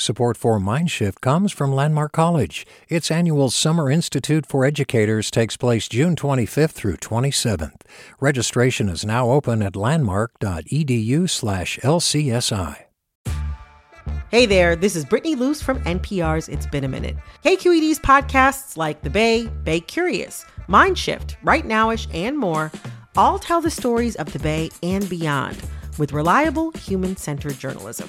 Support for Mindshift comes from Landmark College. Its annual Summer Institute for Educators takes place June 25th through 27th. Registration is now open at landmark.edu/lcsi. Hey there, this is Brittany Luce from NPR's It's Been a Minute. KQED's podcasts like The Bay, Bay Curious, Mindshift, Right Nowish, and more all tell the stories of the Bay and beyond with reliable, human centered journalism.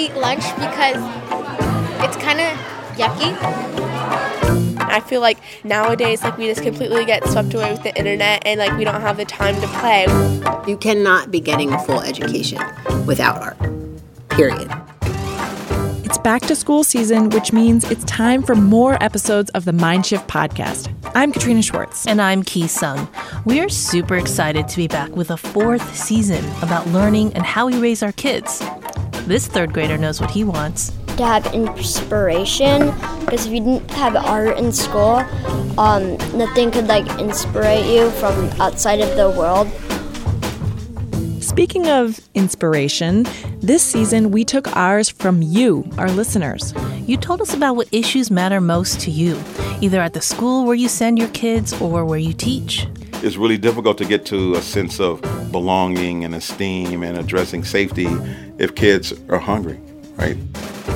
Eat lunch because it's kind of yucky. I feel like nowadays, like we just completely get swept away with the internet, and like we don't have the time to play. You cannot be getting a full education without art. Period. It's back to school season, which means it's time for more episodes of the Mindshift podcast. I'm Katrina Schwartz. And I'm Ki Sung. We are super excited to be back with a fourth season about learning and how we raise our kids. This third grader knows what he wants to have inspiration because if you didn't have art in school, um, nothing could like inspire you from outside of the world. Speaking of inspiration, this season we took ours from you, our listeners. You told us about what issues matter most to you, either at the school where you send your kids or where you teach. It's really difficult to get to a sense of belonging and esteem and addressing safety if kids are hungry, right?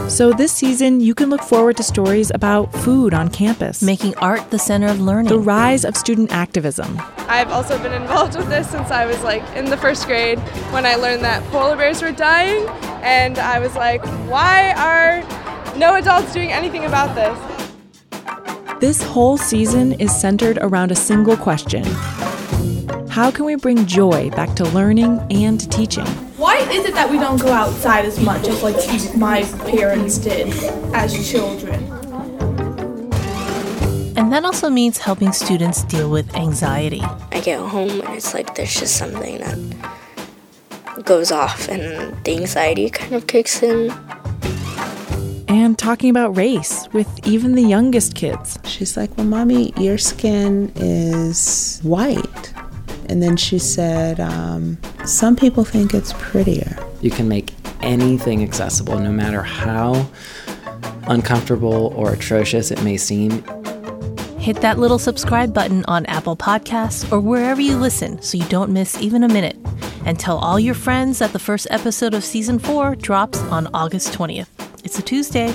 So, this season, you can look forward to stories about food on campus, making art the center of learning, the rise of student activism. I've also been involved with this since I was like in the first grade when I learned that polar bears were dying, and I was like, why are no adults doing anything about this? This whole season is centered around a single question How can we bring joy back to learning and teaching? Why is it that we don't go outside as much as like my parents did as children? And that also means helping students deal with anxiety. I get home and it's like there's just something that goes off and the anxiety kind of kicks in. And talking about race with even the youngest kids. She's like, Well, mommy, your skin is white. And then she said, um, Some people think it's prettier. You can make anything accessible, no matter how uncomfortable or atrocious it may seem. Hit that little subscribe button on Apple Podcasts or wherever you listen so you don't miss even a minute. And tell all your friends that the first episode of season four drops on August 20th. It's a Tuesday.